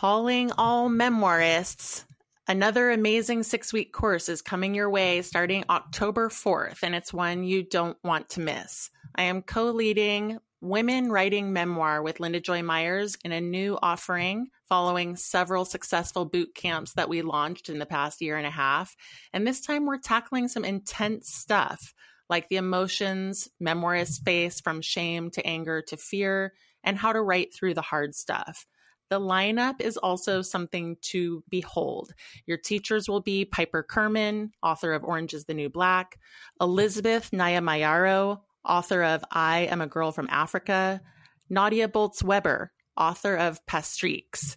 Calling all memoirists. Another amazing six week course is coming your way starting October 4th, and it's one you don't want to miss. I am co leading Women Writing Memoir with Linda Joy Myers in a new offering following several successful boot camps that we launched in the past year and a half. And this time we're tackling some intense stuff like the emotions memoirists face from shame to anger to fear, and how to write through the hard stuff. The lineup is also something to behold. Your teachers will be Piper Kerman, author of Orange is the New Black, Elizabeth Nyamayaro, author of I Am a Girl from Africa, Nadia Bolz Weber, author of Pastrix,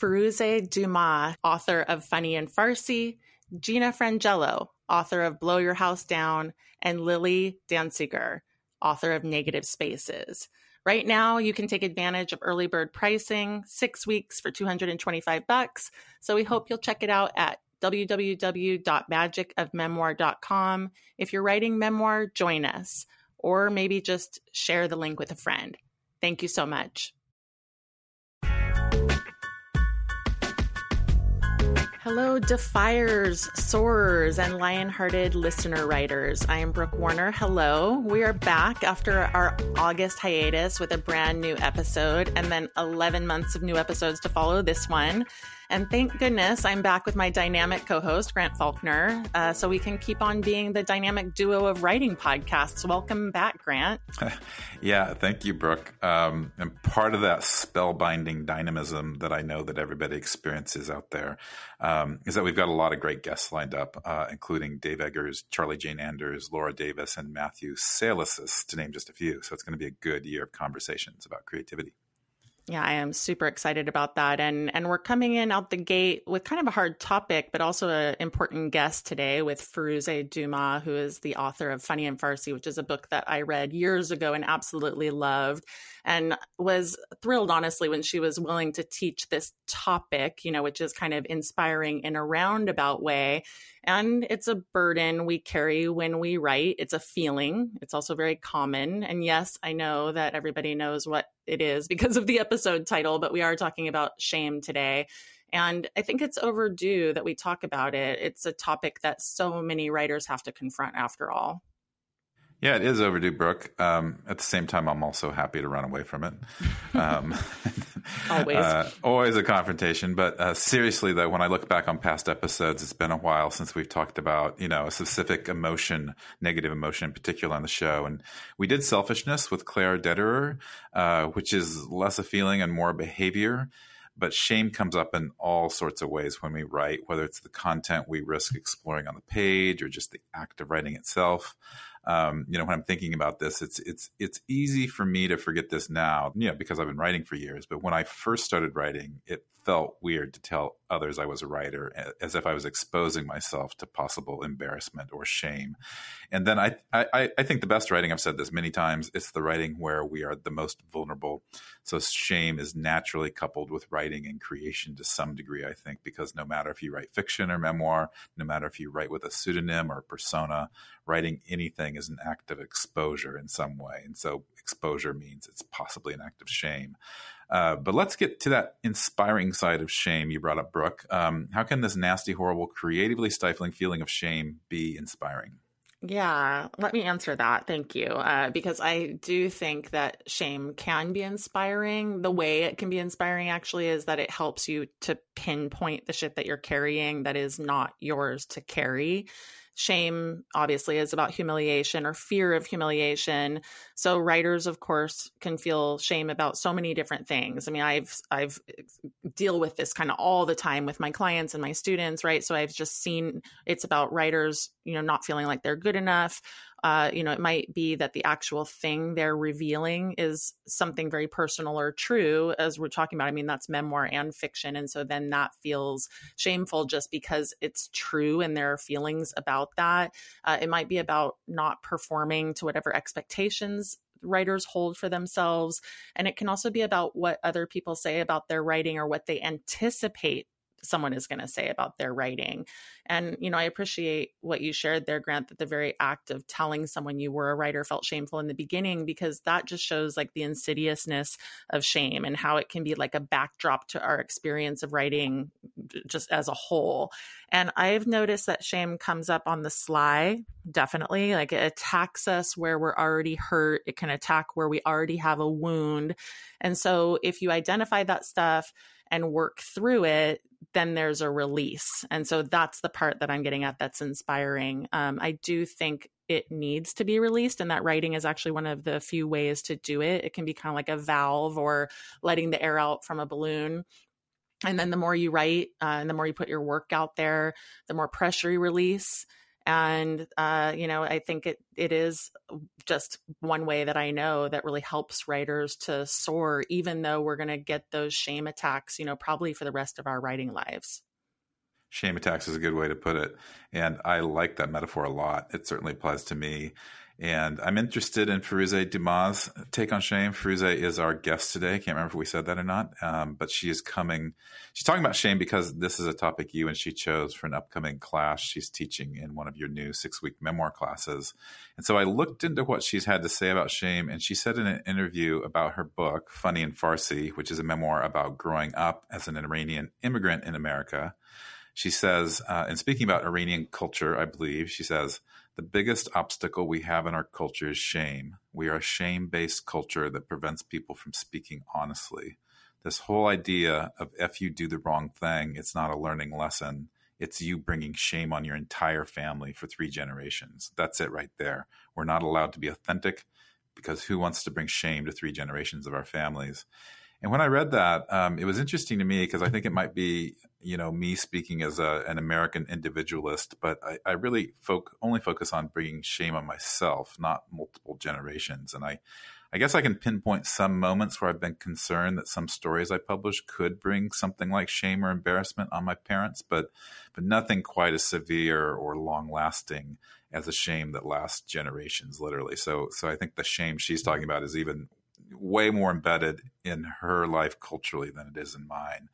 Firoozeh Dumas, author of Funny in Farsi, Gina Frangello, author of Blow Your House Down, and Lily Dancyger, author of Negative Spaces. Right now, you can take advantage of early bird pricing, six weeks for 225 bucks. So we hope you'll check it out at www.magicofmemoir.com. If you're writing memoir, join us, or maybe just share the link with a friend. Thank you so much. Hello, defiers, soarers, and lion-hearted listener writers. I am Brooke Warner. Hello. We are back after our August hiatus with a brand new episode and then 11 months of new episodes to follow this one. And thank goodness I'm back with my dynamic co host, Grant Faulkner, uh, so we can keep on being the dynamic duo of writing podcasts. Welcome back, Grant. yeah, thank you, Brooke. Um, and part of that spellbinding dynamism that I know that everybody experiences out there um, is that we've got a lot of great guests lined up, uh, including Dave Eggers, Charlie Jane Anders, Laura Davis, and Matthew Salesses, to name just a few. So it's going to be a good year of conversations about creativity. Yeah, I am super excited about that. And and we're coming in out the gate with kind of a hard topic, but also an important guest today with Firoozeh Dumas, who is the author of Funny in Farsi, which is a book that I read years ago and absolutely loved and was thrilled, honestly, when she was willing to teach this topic, you know, which is kind of inspiring in a roundabout way. And it's a burden we carry when we write. It's a feeling. It's also very common. And yes, I know that everybody knows what it is because of the episode title, but we are talking about shame today. And I think it's overdue that we talk about it. It's a topic that so many writers have to confront after all. Yeah, it is overdue, Brooke. Um, at the same time, I'm also happy to run away from it. Um, always, uh, always a confrontation. But uh, seriously, though, when I look back on past episodes, it's been a while since we've talked about you know a specific emotion, negative emotion in particular on the show. And we did selfishness with Claire Dederer, uh, which is less a feeling and more a behavior. But shame comes up in all sorts of ways when we write, whether it's the content we risk exploring on the page or just the act of writing itself um, you know, when I'm thinking about this, it's it's it's easy for me to forget this now, you know, because I've been writing for years. But when I first started writing, it felt weird to tell others I was a writer, as if I was exposing myself to possible embarrassment or shame. And then I, I, I think the best writing, I've said this many times, it's the writing where we are the most vulnerable. So shame is naturally coupled with writing and creation to some degree, I think, because no matter if you write fiction or memoir, no matter if you write with a pseudonym or a persona, writing anything is an act of exposure in some way. And so exposure means it's possibly an act of shame. Uh, but let's get to that inspiring side of shame you brought up, Brooke. Um, how can this nasty, horrible, creatively stifling feeling of shame be inspiring? Yeah, let me answer that. Thank you. Uh, because I do think that shame can be inspiring. The way it can be inspiring actually is that it helps you to pinpoint the shit that you're carrying that is not yours to carry. Shame, obviously, is about humiliation or fear of humiliation. So writers, of course, can feel shame about so many different things. I mean, I've I've uh, deal with this kind of all the time with my clients and my students, right? So I've just seen it's about writers, you know, not feeling like they're good enough uh, you know, it might be that the actual thing they're revealing is something very personal or true, as we're talking about. I mean, that's memoir and fiction. And so then that feels shameful just because it's true and there are feelings about that. Uh, it might be about not performing to whatever expectations writers hold for themselves. And it can also be about what other people say about their writing or what they anticipate someone is going to say about their writing. And, you know, I appreciate what you shared there, Grant, that the very act of telling someone you were a writer felt shameful in the beginning, because that just shows like the insidiousness of shame and how it can be like a backdrop to our experience of writing just as a whole. And I've noticed that shame comes up on the sly, definitely. Like it attacks us where we're already hurt, it can attack where we already have a wound. And so if you identify that stuff, and work through it, then there's a release. And so that's the part that I'm getting at that's inspiring. Um, I do think it needs to be released, and that writing is actually one of the few ways to do it. It can be kind of like a valve or letting the air out from a balloon. And then the more you write uh, and the more you put your work out there, the more pressure you release and uh, you know i think it it is just one way that i know that really helps writers to soar even though we're going to get those shame attacks you know probably for the rest of our writing lives. Shame attacks is a good way to put it. And i like that metaphor a lot. It certainly applies to me and I'm interested in Firoozeh Dumas' take on shame. Firoozeh is our guest today. I Can't remember if we said that or not, um, but she is coming. She's talking about shame because this is a topic you and she chose for an upcoming class she's teaching in one of your new six week memoir classes. And so I looked into what she's had to say about shame, and she said in an interview about her book, Funny in Farsi, which is a memoir about growing up as an Iranian immigrant in America. She says, uh, and speaking about Iranian culture, I believe, she says, the biggest obstacle we have in our culture is shame. We are a shame based culture that prevents people from speaking honestly. This whole idea of if you do the wrong thing, it's not a learning lesson. It's you bringing shame on your entire family for three generations. That's it right there. We're not allowed to be authentic because who wants to bring shame to three generations of our families? And when I read that, um, it was interesting to me because I think it might be, you know, me speaking as a, an American individualist, but I, I really folk, only focus on bringing shame on myself, not multiple generations. And I, I guess I can pinpoint some moments where I've been concerned that some stories I publish could bring something like shame or embarrassment on my parents, but but nothing quite as severe or long lasting as a shame that lasts generations, literally. So so I think the shame she's talking about is even way more embedded in her life culturally than it is in mine.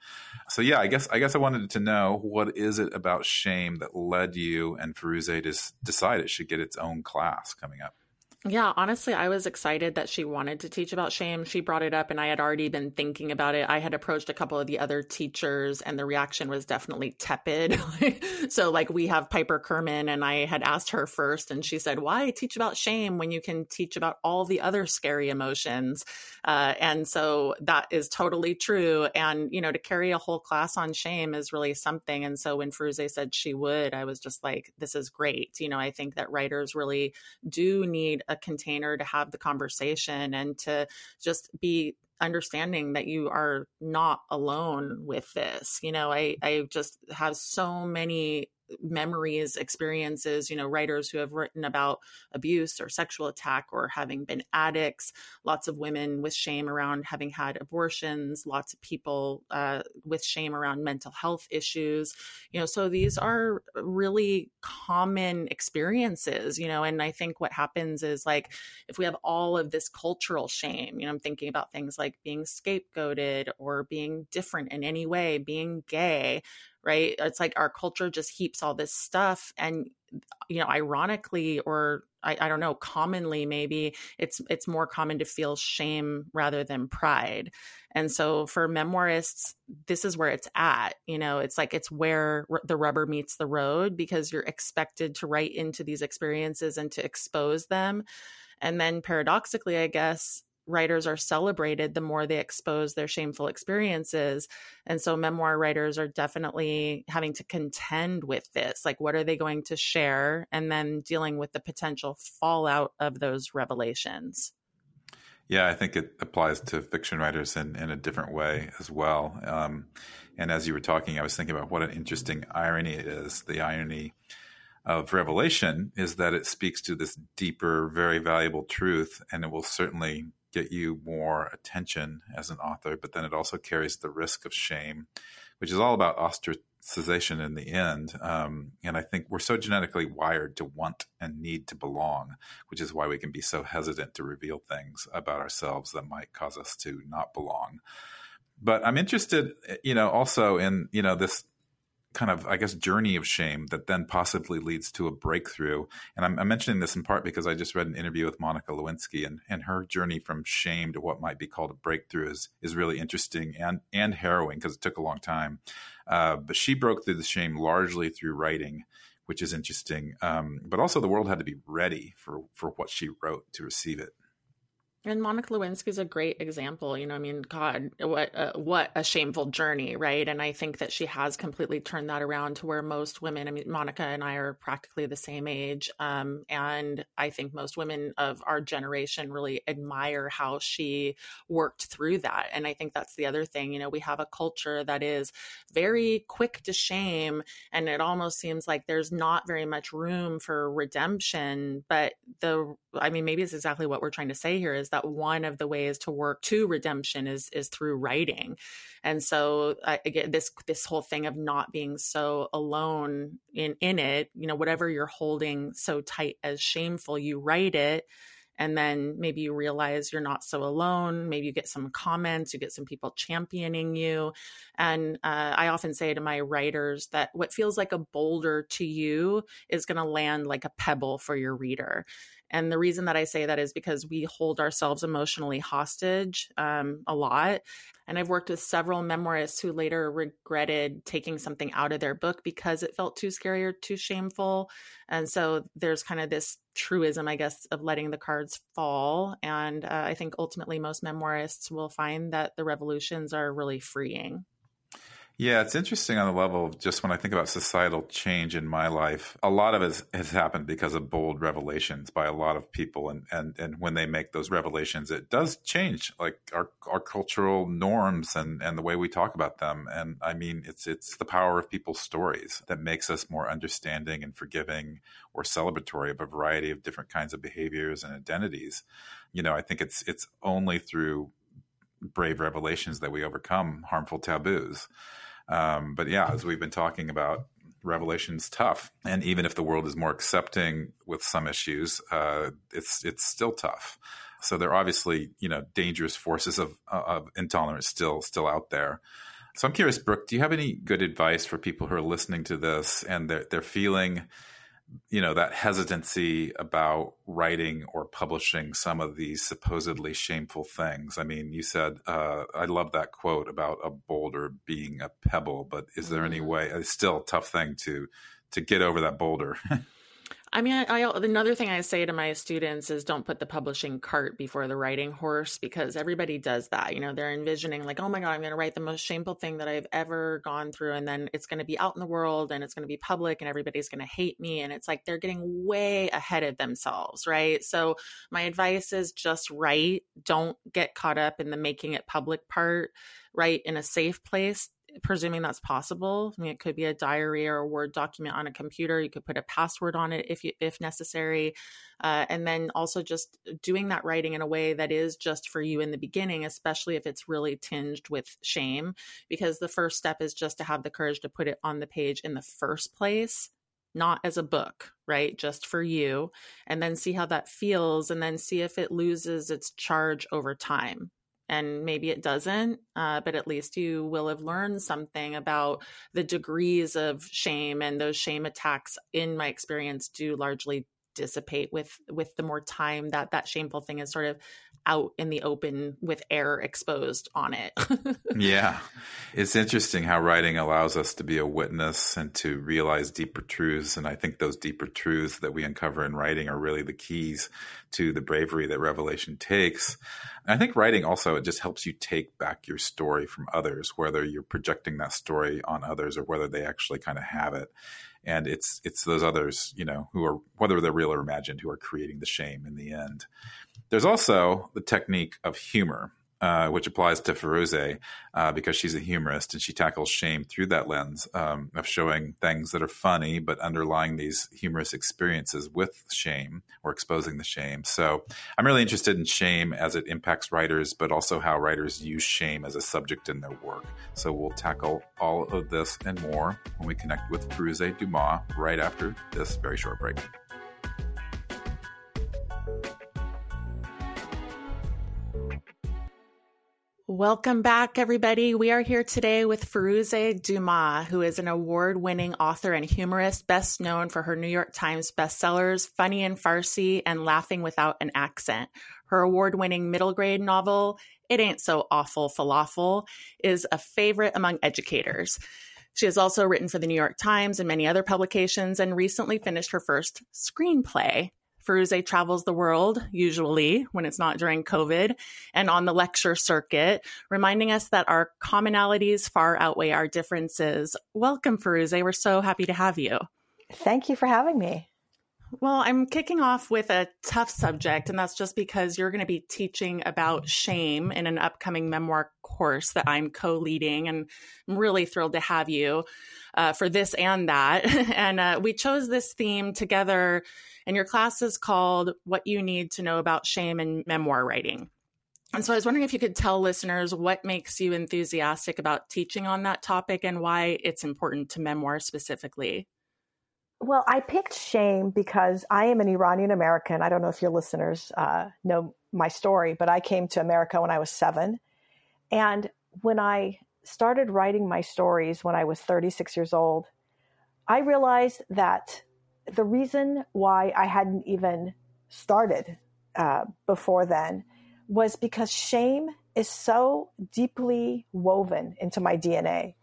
So yeah, I guess I guess I wanted to know what is it about shame that led you and Firoozeh to decide it should get its own class coming up. Yeah, honestly, I was excited that she wanted to teach about shame. She brought it up, and I had already been thinking about it. I had approached a couple of the other teachers, and the reaction was definitely tepid. so, like, we have Piper Kerman, and I had asked her first, and she said, Why teach about shame when you can teach about all the other scary emotions? Uh, and so that is totally true. And, you know, to carry a whole class on shame is really something. And so when Firoozeh said she would, I was just like, This is great. You know, I think that writers really do need a container to have the conversation and to just be understanding that you are not alone with this. You know, I I just have so many memories, experiences, you know, writers who have written about abuse or sexual attack or having been addicts, lots of women with shame around having had abortions, lots of people uh, with shame around mental health issues, you know, so these are really common experiences, you know, and I think what happens is like if we have all of this cultural shame, you know, I'm thinking about things like being scapegoated or being different in any way, being gay, right? It's like our culture just heaps all this stuff. And, you know, ironically, or I, I, don't know, commonly maybe it's it's more common to feel shame rather than pride. And so for memoirists, this is where it's at. You know, it's like it's where r- the rubber meets the road because you're expected to write into these experiences and to expose them. And then paradoxically, I guess writers are celebrated the more they expose their shameful experiences. And so memoir writers are definitely having to contend with this. Like, what are they going to share? And then dealing with the potential fallout of those revelations. Yeah, I think it applies to fiction writers in, in a different way as well. Um, and as you were talking, I was thinking about what an interesting irony it is. The irony of Revelation is that it speaks to this deeper, very valuable truth, and it will certainly get you more attention as an author, but then it also carries the risk of shame, which is all about ostracization in the end. Um, and I think we're so genetically wired to want and need to belong, which is why we can be so hesitant to reveal things about ourselves that might cause us to not belong. But I'm interested, you know, also in you know this kind of, I guess, journey of shame that then possibly leads to a breakthrough. And I'm, I'm, mentioning this in part because I just read an interview with Monica Lewinsky, and, and her journey from shame to what might be called a breakthrough is is really interesting and and harrowing because it took a long time. Uh, but she broke through the shame largely through writing, which is interesting. Um, but also, the world had to be ready for for what she wrote to receive it. And Monica Lewinsky is a great example. You know, I mean, God, what uh, what a shameful journey, right? And I think that she has completely turned that around to where most women. I mean, Monica and I are practically the same age, um, and I think most women of our generation really admire how she worked through that. And I think that's the other thing. You know, we have a culture that is very quick to shame, and it almost seems like there's not very much room for redemption. But the, I mean, maybe it's exactly what we're trying to say here is that that one of the ways to work to redemption is is through writing. And so I, again this this whole thing of not being so alone in in it you know whatever you're holding so tight as shameful you write it and then maybe you realize you're not so alone maybe you get some comments you get some people championing you and uh, i often say to my writers that what feels like a boulder to you is going to land like a pebble for your reader and the reason that I say that is because we hold ourselves emotionally hostage um, a lot. And I've worked with several memoirists who later regretted taking something out of their book because it felt too scary or too shameful. And so there's kind of this truism, I guess, of letting the cards fall. And uh, I think ultimately most memoirists will find that the revolutions are really freeing. Yeah, it's interesting on the level of just when I think about societal change in my life, a lot of it has happened because of bold revelations by a lot of people. And, and, and when they make those revelations, it does change like our, our cultural norms and, and the way we talk about them. And I mean, it's, it's the power of people's stories that makes us more understanding and forgiving or celebratory of a variety of different kinds of behaviors and identities. You know, I think it's, it's only through brave revelations that we overcome harmful taboos. Um, but yeah, as we've been talking about, Revelation's tough, and even if the world is more accepting with some issues, uh, it's it's still tough. So there are obviously you know dangerous forces of of intolerance still still out there. So I'm curious, Brooke, do you have any good advice for people who are listening to this and they're they're feeling you know that hesitancy about writing or publishing some of these supposedly shameful things i mean you said uh, i love that quote about a boulder being a pebble but is there any mm-hmm. way it's still a tough thing to to get over that boulder I mean, I, I, another thing I say to my students is don't put the publishing cart before the writing horse because everybody does that. You know, they're envisioning like, oh my god, I'm going to write the most shameful thing that I've ever gone through, and then it's going to be out in the world and it's going to be public, and everybody's going to hate me, and it's like they're getting way ahead of themselves, right? So my advice is just write. Don't get caught up in the making it public part. Write in a safe place presuming that's possible. I mean, it could be a diary or a Word document on a computer. You could put a password on it if you, if necessary, uh, and then also just doing that writing in a way that is just for you in the beginning, especially if it's really tinged with shame, because the first step is just to have the courage to put it on the page in the first place. Not as a book, right? Just for you, and then see how that feels, and then see if it loses its charge over time and maybe it doesn't, uh, but at least you will have learned something about the degrees of shame and those shame attacks. In my experience, do largely dissipate with with the more time that that shameful thing is sort of out in the open with air exposed on it. yeah. It's interesting how writing allows us to be a witness and to realize deeper truths. And I think those deeper truths that we uncover in writing are really the keys to the bravery that Revelation takes. And I think writing also, it just helps you take back your story from others, whether you're projecting that story on others or whether they actually kind of have it and it's it's those others you know who are whether they're real or imagined who are creating the shame in the end there's also the technique of humor uh, which applies to Firoozeh uh, because she's a humorist and she tackles shame through that lens um, of showing things that are funny but underlying these humorous experiences with shame or exposing the shame. So I'm really interested in shame as it impacts writers, but also how writers use shame as a subject in their work. So we'll tackle all of this and more when we connect with Firoozeh Dumas right after this very short break. Welcome back, everybody. We are here today with Firoozeh Dumas, who is an award winning author and humorist, best known for her New York Times bestsellers, Funny in Farsi and Laughing Without an Accent. Her award winning middle grade novel, It Ain't So Awful Falafel, is a favorite among educators. She has also written for the New York Times and many other publications and recently finished her first screenplay, Firoozeh travels the world, usually when it's not during COVID, and on the lecture circuit, reminding us that our commonalities far outweigh our differences. Welcome, Firoozeh. We're so happy to have you. Thank you for having me. Well, I'm kicking off with a tough subject, and that's just because you're going to be teaching about shame in an upcoming memoir course that I'm co leading. And I'm really thrilled to have you uh, for this and that. and uh, we chose this theme together and your class is called What You Need to Know About Shame and Memoir Writing. And so I was wondering if you could tell listeners what makes you enthusiastic about teaching on that topic and why it's important to memoir specifically. Well, I picked shame because I am an Iranian American. I don't know if your listeners uh, know my story, but I came to America when I was seven. And when I started writing my stories when I was 36 years old, I realized that the reason why I hadn't even started uh, before then was because shame is so deeply woven into my DNA.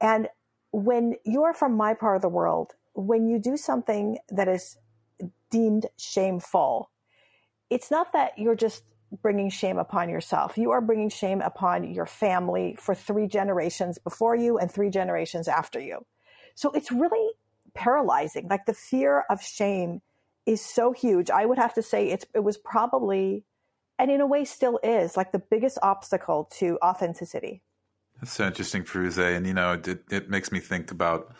And when you're from my part of the world, when you do something that is deemed shameful, it's not that you're just bringing shame upon yourself. You are bringing shame upon your family for three generations before you and three generations after you. So it's really paralyzing. Like the fear of shame is so huge. I would have to say it's it was probably and in a way still is like the biggest obstacle to authenticity. That's so interesting, Firoozeh. And you know, it, it makes me think about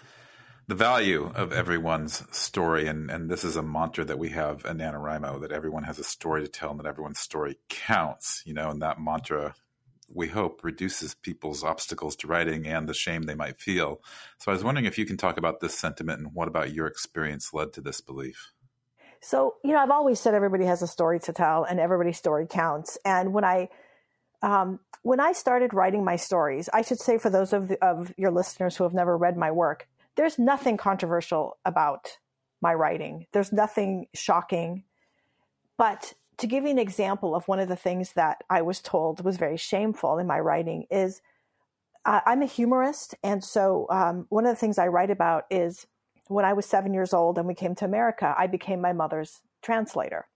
the value of everyone's story. And, and this is a mantra that we have at NaNoWriMo that everyone has a story to tell and that everyone's story counts, you know, and that mantra we hope reduces people's obstacles to writing and the shame they might feel. So I was wondering if you can talk about this sentiment and what about your experience led to this belief? So, you know, I've always said everybody has a story to tell and everybody's story counts. And when I um, when I started writing my stories, I should say for those of, the, of your listeners who have never read my work, there's nothing controversial about my writing. There's nothing shocking. But to give you an example of one of the things that I was told was very shameful in my writing is uh, I'm a humorist. And so um, one of the things I write about is when I was seven years old and we came to America, I became my mother's translator.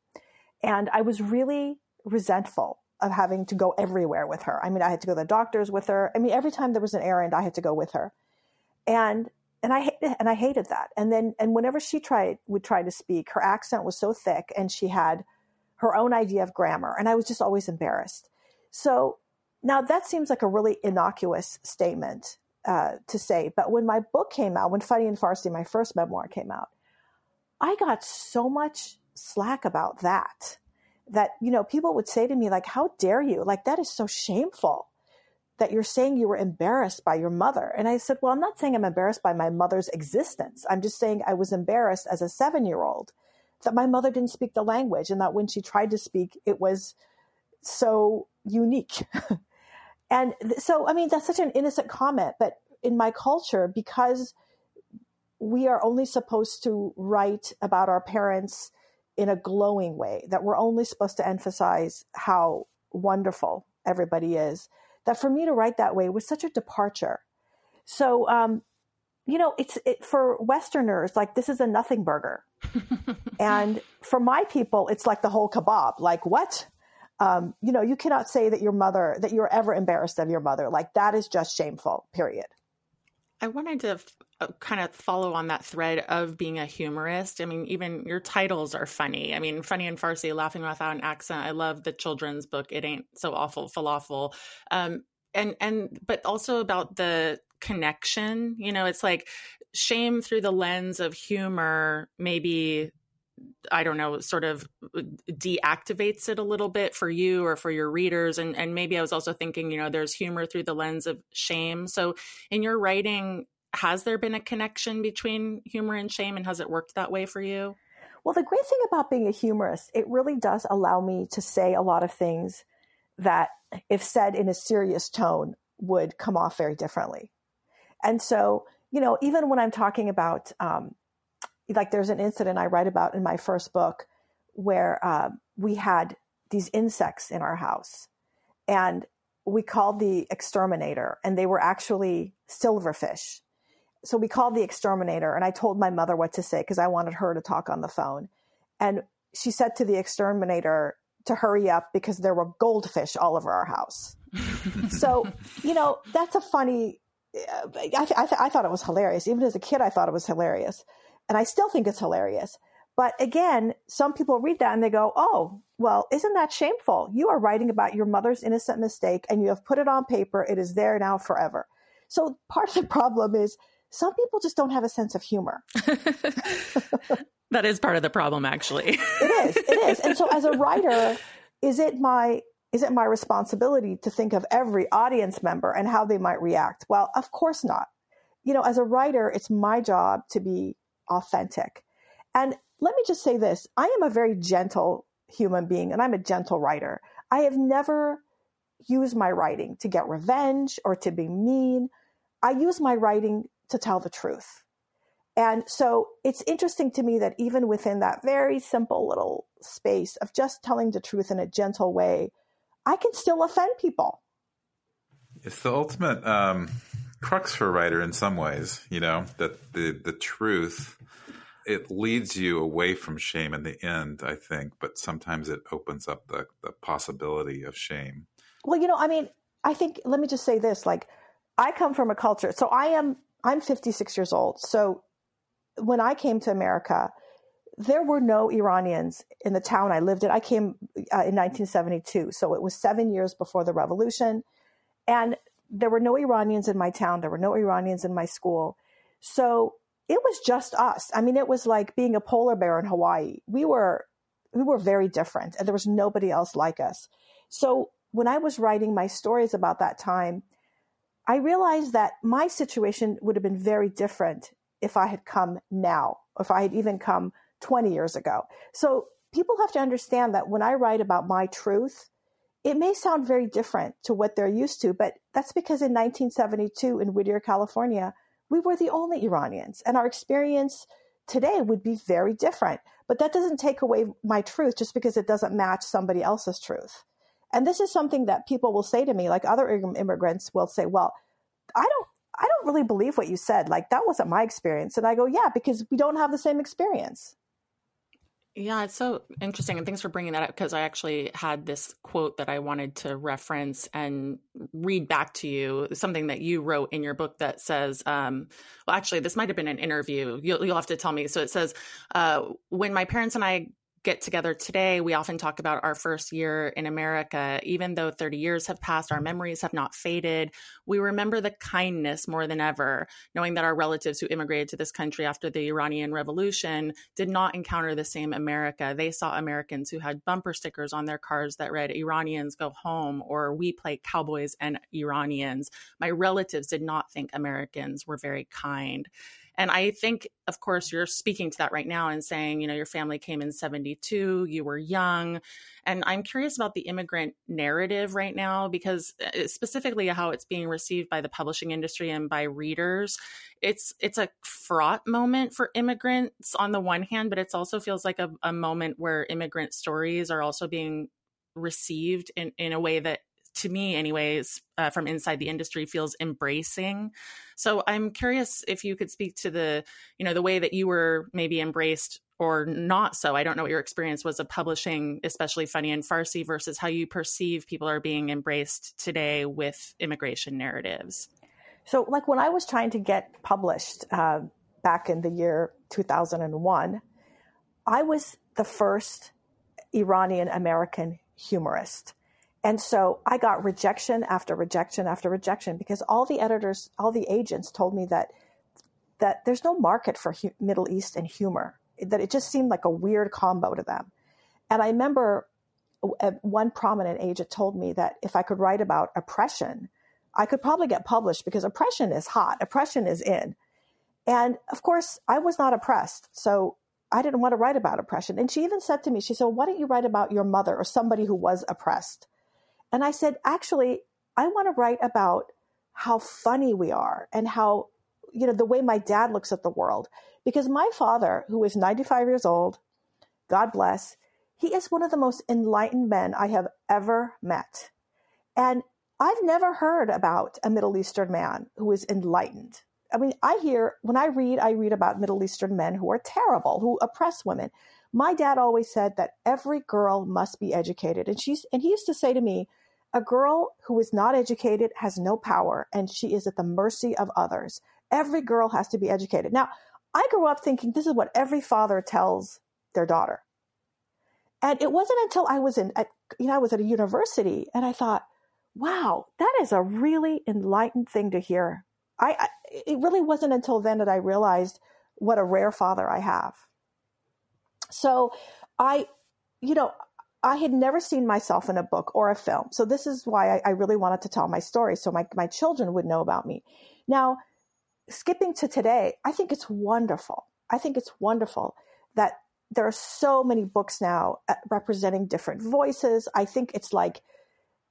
And I was really resentful of having to go everywhere with her. I mean, I had to go to the doctors with her. I mean, every time there was an errand, I had to go with her. And and I and I hated that. And then and whenever she tried would try to speak, her accent was so thick and she had her own idea of grammar. And I was just always embarrassed. So now that seems like a really innocuous statement uh, to say. But when my book came out, when Funny in Farsi, my first memoir came out, I got so much slack about that. That, you know, people would say to me, like, how dare you? Like, that is so shameful that you're saying you were embarrassed by your mother. And I said, well, I'm not saying I'm embarrassed by my mother's existence. I'm just saying I was embarrassed as a seven year old that my mother didn't speak the language and that when she tried to speak, it was so unique. and so, I mean, that's such an innocent comment, but in my culture, because we are only supposed to write about our parents in a glowing way, that we're only supposed to emphasize how wonderful everybody is, that for me to write that way was such a departure. So, um, you know, it's it, for Westerners, like this is a nothing burger. and for my people, it's like the whole kebab. Like, what? Um, you know, you cannot say that your mother, that you're ever embarrassed of your mother. Like, that is just shameful, period. I wanted to kind of follow on that thread of being a humorist. I mean, even your titles are funny. I mean, funny and Farsi, laughing without an accent. I love the children's book. It ain't so awful, falafel. Um, and and but also about the connection. You know, it's like shame through the lens of humor maybe I don't know, sort of uh, deactivates it a little bit for you or for your readers. And, and maybe I was also thinking, you know, there's humor through the lens of shame. So in your writing, has there been a connection between humor and shame and has it worked that way for you? Well, the great thing about being a humorist, it really does allow me to say a lot of things that, if said in a serious tone, would come off very differently. And so, you know, even when I'm talking about, um, like, there's an incident I write about in my first book where uh, we had these insects in our house. And we called the exterminator, and they were actually silverfish. So we called the exterminator, and I told my mother what to say because I wanted her to talk on the phone. And she said to the exterminator to hurry up because there were goldfish all over our house. so, you know, that's a funny, uh, I, th- I, th- I thought it was hilarious. Even as a kid, I thought it was hilarious. And I still think it's hilarious. But again, some people read that and they go, oh, well, isn't that shameful? You are writing about your mother's innocent mistake and you have put it on paper. It is there now forever. So part of the problem is some people just don't have a sense of humor. that is part of the problem, actually. it is. It is. And so as a writer, is it my is it my responsibility to think of every audience member and how they might react? Well, of course not. You know, as a writer, it's my job to be authentic. And let me just say this I am a very gentle human being and I'm a gentle writer. I have never used my writing to get revenge or to be mean. I use my writing to tell the truth. And so it's interesting to me that even within that very simple little space of just telling the truth in a gentle way, I can still offend people. It's the ultimate um, crux for a writer in some ways, you know, that the, the truth it leads you away from shame in the end, I think, but sometimes it opens up the, the possibility of shame. Well, you know, I mean, I think, let me just say this like, I come from a culture, so I am, I'm 56 years old. So when I came to America, there were no Iranians in the town I lived in. I came uh, in 1972, so it was seven years before the revolution. And there were no Iranians in my town, there were no Iranians in my school. So it was just us. I mean, it was like being a polar bear in Hawaii. We were we were very different and there was nobody else like us. So when I was writing my stories about that time, I realized that my situation would have been very different if I had come now, if I had even come 20 years ago. So people have to understand that when I write about my truth, it may sound very different to what they're used to, but that's because in 1972 in Whittier, California, we were the only Iranians. And our experience today would be very different. But that doesn't take away my truth just because it doesn't match somebody else's truth. And this is something that people will say to me, like other immigrants will say, well, I don't, I don't really believe what you said. Like that wasn't my experience. And I go, yeah, because we don't have the same experience. Yeah, it's so interesting. And thanks for bringing that up because I actually had this quote that I wanted to reference and read back to you. Something that you wrote in your book that says, um, well, actually, this might have been an interview. You'll, you'll have to tell me. So it says, uh, when my parents and I get together today, we often talk about our first year in America. Even though 30 years have passed, our memories have not faded. We remember the kindness more than ever, knowing that our relatives who immigrated to this country after the Iranian Revolution did not encounter the same America. They saw Americans who had bumper stickers on their cars that read, Iranians go home, or we play cowboys and Iranians. My relatives did not think Americans were very kind. And I think, of course, you're speaking to that right now and saying, you know, your family came in 72, you were young. And I'm curious about the immigrant narrative right now because uh, specifically how it's being received by the publishing industry and by readers. It's it's a fraught moment for immigrants on the one hand, but it also feels like a, a moment where immigrant stories are also being received in, in a way that to me anyways uh, from inside the industry feels embracing. So i'm curious if you could speak to the you know the way that you were maybe embraced or not so. I don't know what your experience was of publishing especially funny and farsi versus how you perceive people are being embraced today with immigration narratives. So like when i was trying to get published uh, back in the year 2001 i was the first iranian american humorist and so I got rejection after rejection after rejection because all the editors, all the agents told me that that there's no market for hu- Middle East and humor. That it just seemed like a weird combo to them. And I remember one prominent agent told me that if I could write about oppression, I could probably get published because oppression is hot, oppression is in. And of course, I was not oppressed. So I didn't want to write about oppression. And she even said to me, she said, Why don't you write about your mother or somebody who was oppressed? And I said, actually, I want to write about how funny we are and how, you know, the way my dad looks at the world. Because my father, who is 95 years old, God bless, he is one of the most enlightened men I have ever met. And I've never heard about a Middle Eastern man who is enlightened. I mean, I hear, when I read, I read about Middle Eastern men who are terrible, who oppress women. My dad always said that every girl must be educated. And she's, and he used to say to me, a girl who is not educated has no power and she is at the mercy of others. Every girl has to be educated. Now, I grew up thinking this is what every father tells their daughter. And it wasn't until I was in, at, you know, I was at a university and I thought, wow, that is a really enlightened thing to hear. I, I it really wasn't until then that I realized what a rare father I have. So I, you know, I had never seen myself in a book or a film. So this is why I, I, really wanted to tell my story so my, my children would know about me. Now, skipping to today, I think it's wonderful. I think it's wonderful that there are so many books now uh, representing different voices. I think it's like,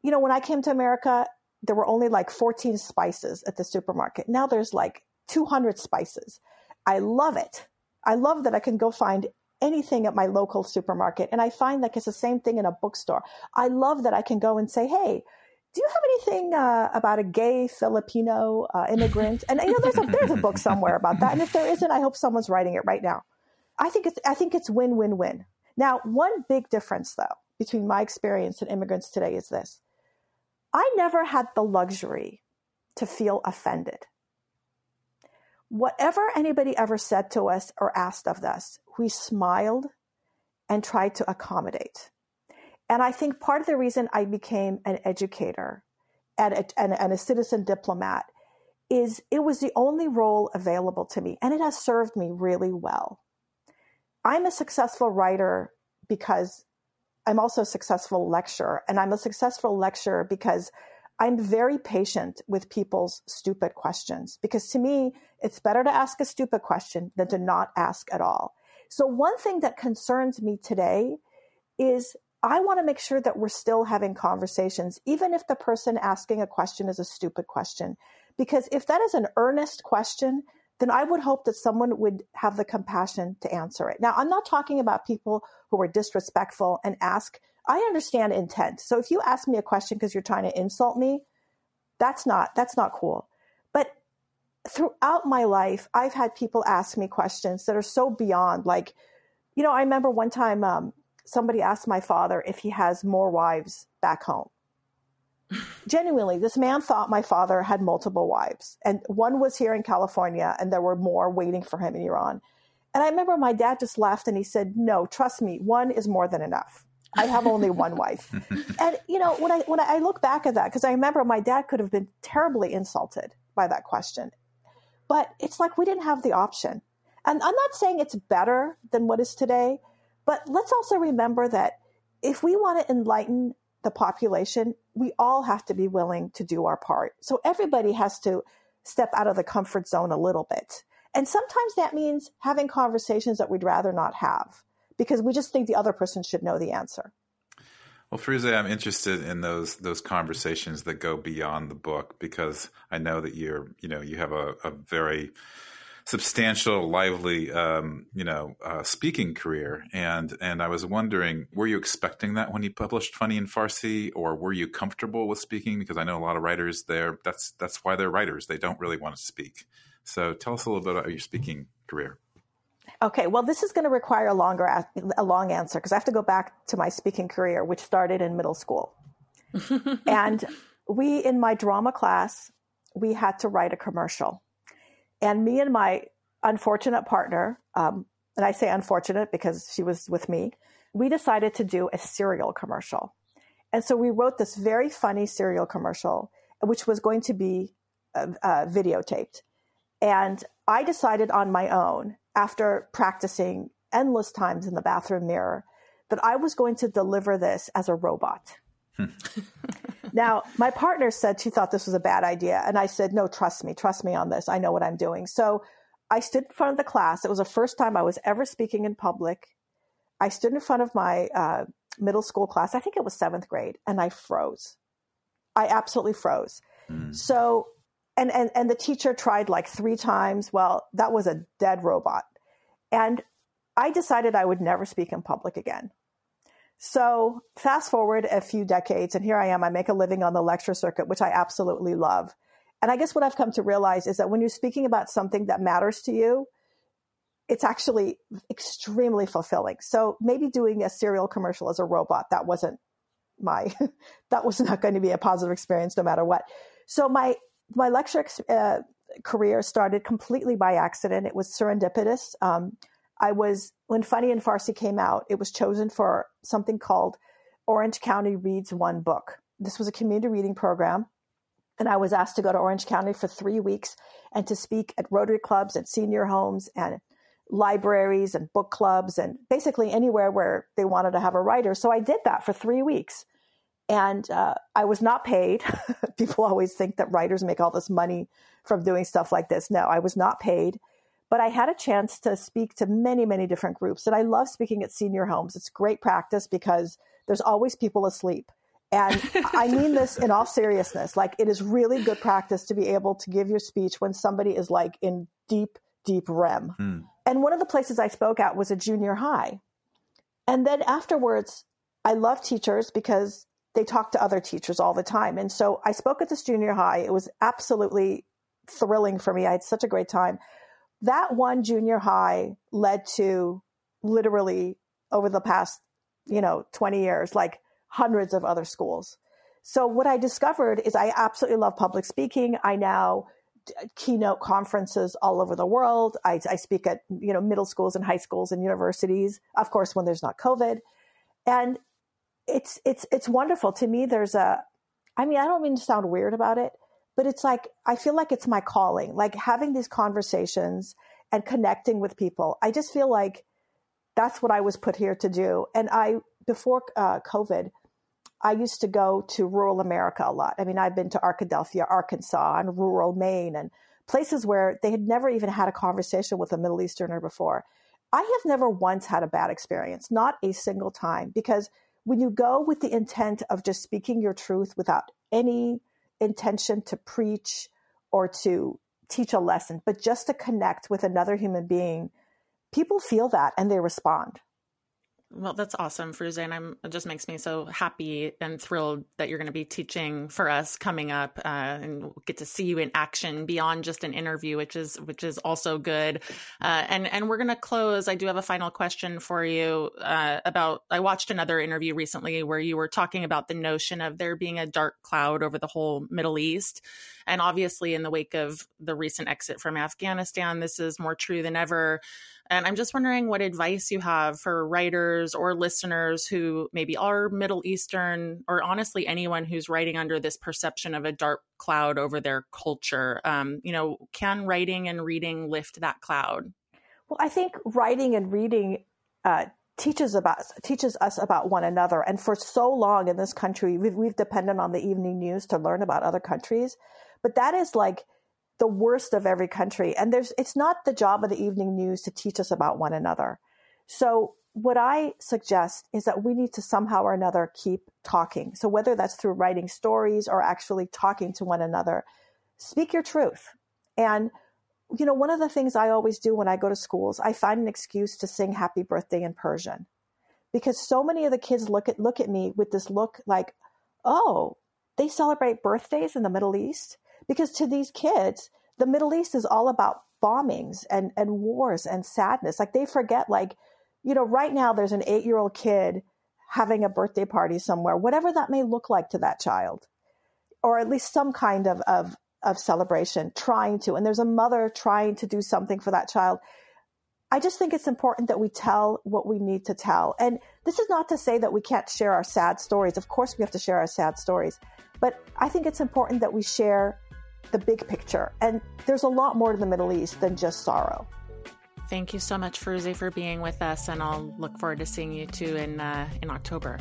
you know, when I came to America, there were only like 14 spices at the supermarket. Now there's like 200 spices. I love it. I love that I can go find anything at my local supermarket. And I find like it's the same thing in a bookstore. I love that I can go and say, hey, do you have anything uh, about a gay Filipino uh, immigrant? And you know, there's a there's a book somewhere about that. And if there isn't, I hope someone's writing it right now. I think it's I think it's win win win. Now, one big difference though between my experience and immigrants today is this: I never had the luxury to feel offended. Whatever anybody ever said to us or asked of us, we smiled and tried to accommodate. And I think part of the reason I became an educator and a, and, and a citizen diplomat is it was the only role available to me, and it has served me really well. I'm a successful writer because I'm also a successful lecturer, and I'm a successful lecturer because I'm very patient with people's stupid questions. Because to me, it's better to ask a stupid question than to not ask at all. So, one thing that concerns me today is I want to make sure that we're still having conversations, even if the person asking a question is a stupid question. Because if that is an earnest question, then I would hope that someone would have the compassion to answer it. Now, I'm not talking about people who are disrespectful and ask. I understand intent. So if you ask me a question because you're trying to insult me, that's not that's not cool. But throughout my life, I've had people ask me questions that are so beyond. Like, you know, I remember one time um, somebody asked my father if he has more wives back home, genuinely, this man thought my father had multiple wives, and one was here in California, and there were more waiting for him in Iran. And I remember my dad just laughed and he said, "No, trust me, one is more than enough. I have only one wife." and you know, when I when I look back at that, because I remember my dad could have been terribly insulted by that question, but it's like we didn't have the option. And I'm not saying it's better than what is today, but let's also remember that if we want to enlighten the population, we all have to be willing to do our part. So everybody has to step out of the comfort zone a little bit. And sometimes that means having conversations that we'd rather not have because we just think the other person should know the answer. Well, Firoozeh, I'm interested in those those conversations that go beyond the book because I know that you're, you know, you have a, a very substantial, lively, um, you know, uh, speaking career. And and I was wondering, were you expecting that when you published Funny in Farsi, or were you comfortable with speaking? Because I know a lot of writers there. That's that's why they're writers. They don't really want to speak. So tell us a little bit about your speaking career. Okay, well, this is going to require a longer a long answer because I have to go back to my speaking career, which started in middle school. and we, in my drama class, we had to write a commercial and me and my unfortunate partner, um, and I say unfortunate because she was with me, we decided to do a cereal commercial. And so we wrote this very funny cereal commercial, which was going to be uh, uh, videotaped. And I decided on my own, after practicing endless times in the bathroom mirror, that I was going to deliver this as a robot. now, my partner said she thought this was a bad idea. And I said, no, trust me, trust me on this. I know what I'm doing. So I stood in front of the class. It was the first time I was ever speaking in public. I stood in front of my uh, middle school class. I think it was seventh grade, and I froze. I absolutely froze. Mm. So, and, and, and the teacher tried like three times. Well, that was a dead robot. And I decided I would never speak in public again. So, fast forward a few decades, and here I am. I make a living on the lecture circuit, which I absolutely love. And I guess what I've come to realize is that when you're speaking about something that matters to you, it's actually extremely fulfilling. So maybe doing a cereal commercial as a robot, that wasn't my, that was not going to be a positive experience no matter what. So my, my lecture uh, career started completely by accident. It was serendipitous. Um, I was, when Funny in Farsi came out, it was chosen for something called Orange County Reads One Book. This was a community reading program. And I was asked to go to Orange County for three weeks and to speak at Rotary clubs, and senior homes, and libraries and book clubs and basically anywhere where they wanted to have a writer. So I did that for three weeks. And uh, I was not paid. People always think that writers make all this money from doing stuff like this. No, I was not paid. But I had a chance to speak to many, many different groups. And I love speaking at senior homes. It's great practice because there's always people asleep. And I mean this in all seriousness. Like, it is really good practice to be able to give your speech when somebody is like in deep, deep REM. Mm. And one of the places I spoke at was a junior high. And then afterwards, I love teachers because they talk to other teachers all the time. And so I spoke at this junior high. It was absolutely thrilling for me. I had such a great time. That one junior high led to literally over the past, you know, 20 years, like hundreds of other schools. So what I discovered is I absolutely love public speaking. I now keynote conferences all over the world. I, I, speak at you know middle schools and high schools and universities, of course, when there's not COVID, and it's it's it's wonderful to me. There's a, I mean, I don't mean to sound weird about it, but it's like I feel like it's my calling, like having these conversations and connecting with people. I just feel like that's what I was put here to do. And I before uh, COVID, I used to go to rural America a lot. I mean, I've been to Arkadelphia, Arkansas, and rural Maine, and places where they had never even had a conversation with a Middle Easterner before. I have never once had a bad experience, not a single time, because when you go with the intent of just speaking your truth without any intention to preach or to teach a lesson, but just to connect with another human being, people feel that and they respond. Well, that's awesome, Firoozeh, and I'm it just makes me so happy and thrilled that you're going to be teaching for us coming up, uh, and get to see you in action beyond just an interview, which is which is also good. Uh, and and we're going to close. I do have a final question for you uh, about. I watched another interview recently where you were talking about the notion of there being a dark cloud over the whole Middle East, and obviously in the wake of the recent exit from Afghanistan, this is more true than ever. And I'm just wondering what advice you have for writers or listeners who maybe are Middle Eastern, or honestly, anyone who's writing under this perception of a dark cloud over their culture. Um, you know, can writing and reading lift that cloud? Well, I think writing and reading uh, teaches about teaches us about one another. And for so long in this country, we've, we've depended on the evening news to learn about other countries. But that is like the worst of every country. And there's, it's not the job of the evening news to teach us about one another. So what I suggest is that we need to somehow or another keep talking. So whether that's through writing stories or actually talking to one another, speak your truth. And you know, one of the things I always do when I go to schools, I find an excuse to sing happy birthday in Persian. Because so many of the kids look at look at me with this look like, "Oh, they celebrate birthdays in the Middle East?" Because to these kids, the Middle East is all about bombings and, and wars and sadness. Like they forget, like, you know, right now there's an eight year old kid having a birthday party somewhere, whatever that may look like to that child, or at least some kind of, of, of celebration, trying to. And there's a mother trying to do something for that child. I just think it's important that we tell what we need to tell. And this is not to say that we can't share our sad stories. Of course, we have to share our sad stories. But I think it's important that we share the big picture. And there's a lot more to the Middle East than just sorrow. Thank you so much, Firoozeh, for being with us, and I'll look forward to seeing you too in uh, in October.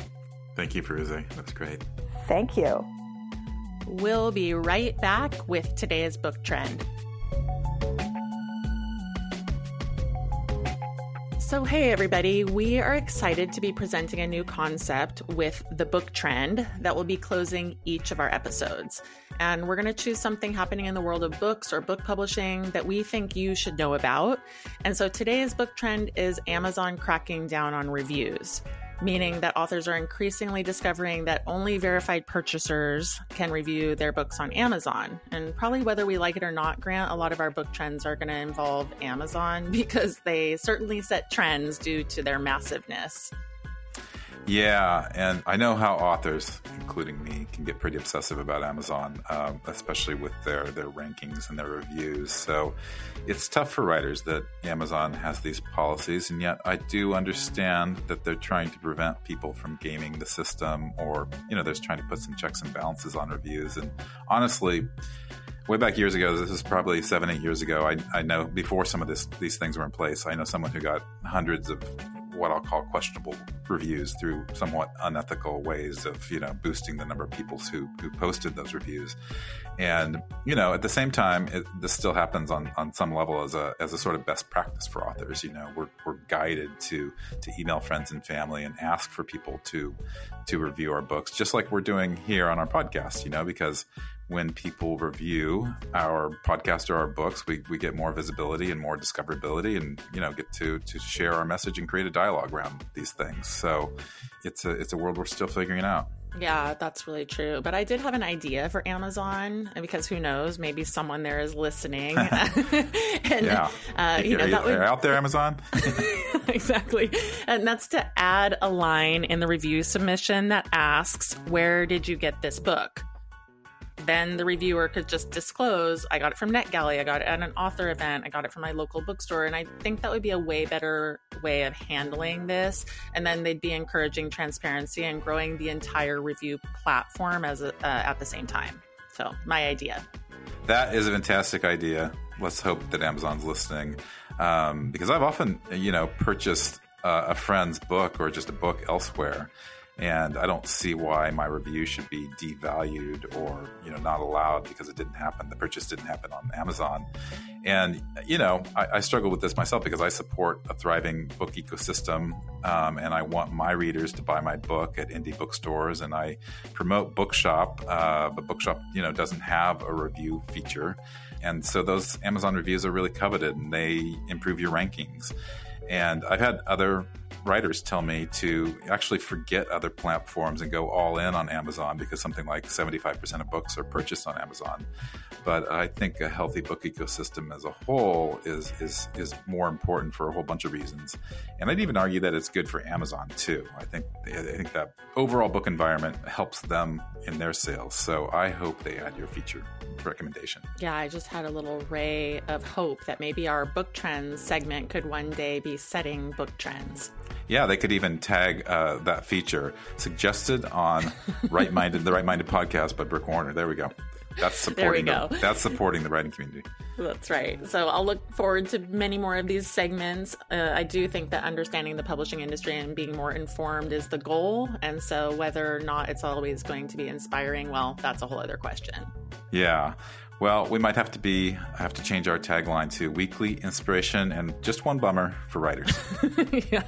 Thank you, Firoozeh. That's great. Thank you. We'll be right back with today's book trend. So, hey, everybody, we are excited to be presenting a new concept with the book trend that will be closing each of our episodes. And we're going to choose something happening in the world of books or book publishing that we think you should know about. And so today's book trend is Amazon cracking down on reviews meaning that authors are increasingly discovering that only verified purchasers can review their books on Amazon. And probably whether we like it or not, Grant, a lot of our book trends are going to involve Amazon because they certainly set trends due to their massiveness. Yeah, and I know how authors, including me, can get pretty obsessive about Amazon, um, especially with their their rankings and their reviews. So it's tough for writers that Amazon has these policies, and yet I do understand that they're trying to prevent people from gaming the system, or you know, they're trying to put some checks and balances on reviews. And honestly, way back years ago, this is probably seven, eight years ago. I, I know before some of this, these things were in place. I know someone who got hundreds of what I'll call questionable reviews through somewhat unethical ways of you know boosting the number of people who who posted those reviews, and you know at the same time it, this still happens on on some level as a as a sort of best practice for authors. You know we're we're guided to to email friends and family and ask for people to to review our books just like we're doing here on our podcast. You know because when people review our podcast or our books, we, we get more visibility and more discoverability and, you know, get to, to share our message and create a dialogue around these things. So it's a, it's a world we're still figuring out. Yeah, that's really true. But I did have an idea for Amazon because who knows, maybe someone there is listening. and, yeah. Uh, you know, that would... out there, Amazon. exactly. And that's to add a line in the review submission that asks, Where did you get this book? Then the reviewer could just disclose I got it from NetGalley, I got it at an author event, I got it from my local bookstore. And I think that would be a way better way of handling this. And then they'd be encouraging transparency and growing the entire review platform as a, uh, at the same time. So, my idea. That is a fantastic idea. Let's hope that Amazon's listening. Um, because I've often, you know, purchased uh, a friend's book or just a book elsewhere and I don't see why my review should be devalued or you know not allowed because it didn't happen. The purchase didn't happen on Amazon, and you know I, I struggle with this myself because I support a thriving book ecosystem, um, and I want my readers to buy my book at indie bookstores, and I promote Bookshop, uh, but Bookshop you know doesn't have a review feature, and so those Amazon reviews are really coveted, and they improve your rankings. And I've had other writers tell me to actually forget other platforms and go all in on Amazon because something like 75% of books are purchased on Amazon. But I think a healthy book ecosystem as a whole is is is more important for a whole bunch of reasons. And I'd even argue that it's good for Amazon too. I think I think that overall book environment helps them in their sales. So I hope they add your feature recommendation. Yeah, I just had a little ray of hope that maybe our book trends segment could one day be setting book trends. Yeah, they could even tag uh, that feature suggested on Write-Minded, the Write-Minded podcast by Brooke Warner. There we go. That's supporting. There we go. The, that's supporting the writing community. That's right. So I'll look forward to many more of these segments. Uh, I do think that understanding the publishing industry and being more informed is the goal. And so whether or not it's always going to be inspiring, well, that's a whole other question. Yeah. Well, we might have to be have to change our tagline to weekly inspiration and just one bummer for writers. yeah.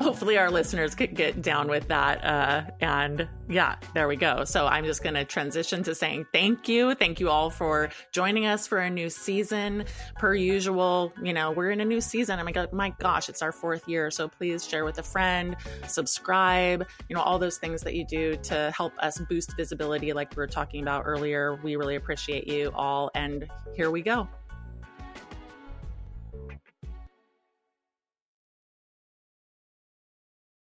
Hopefully, our listeners could get down with that. Uh, and yeah, there we go. So I'm just going to transition to saying thank you. Thank you all for joining us for a new season. Per usual, you know, we're in a new season. I'm like, my gosh, it's our fourth year. So please share with a friend, subscribe, you know, all those things that you do to help us boost visibility, like we were talking about earlier. We really appreciate you all. And here we go.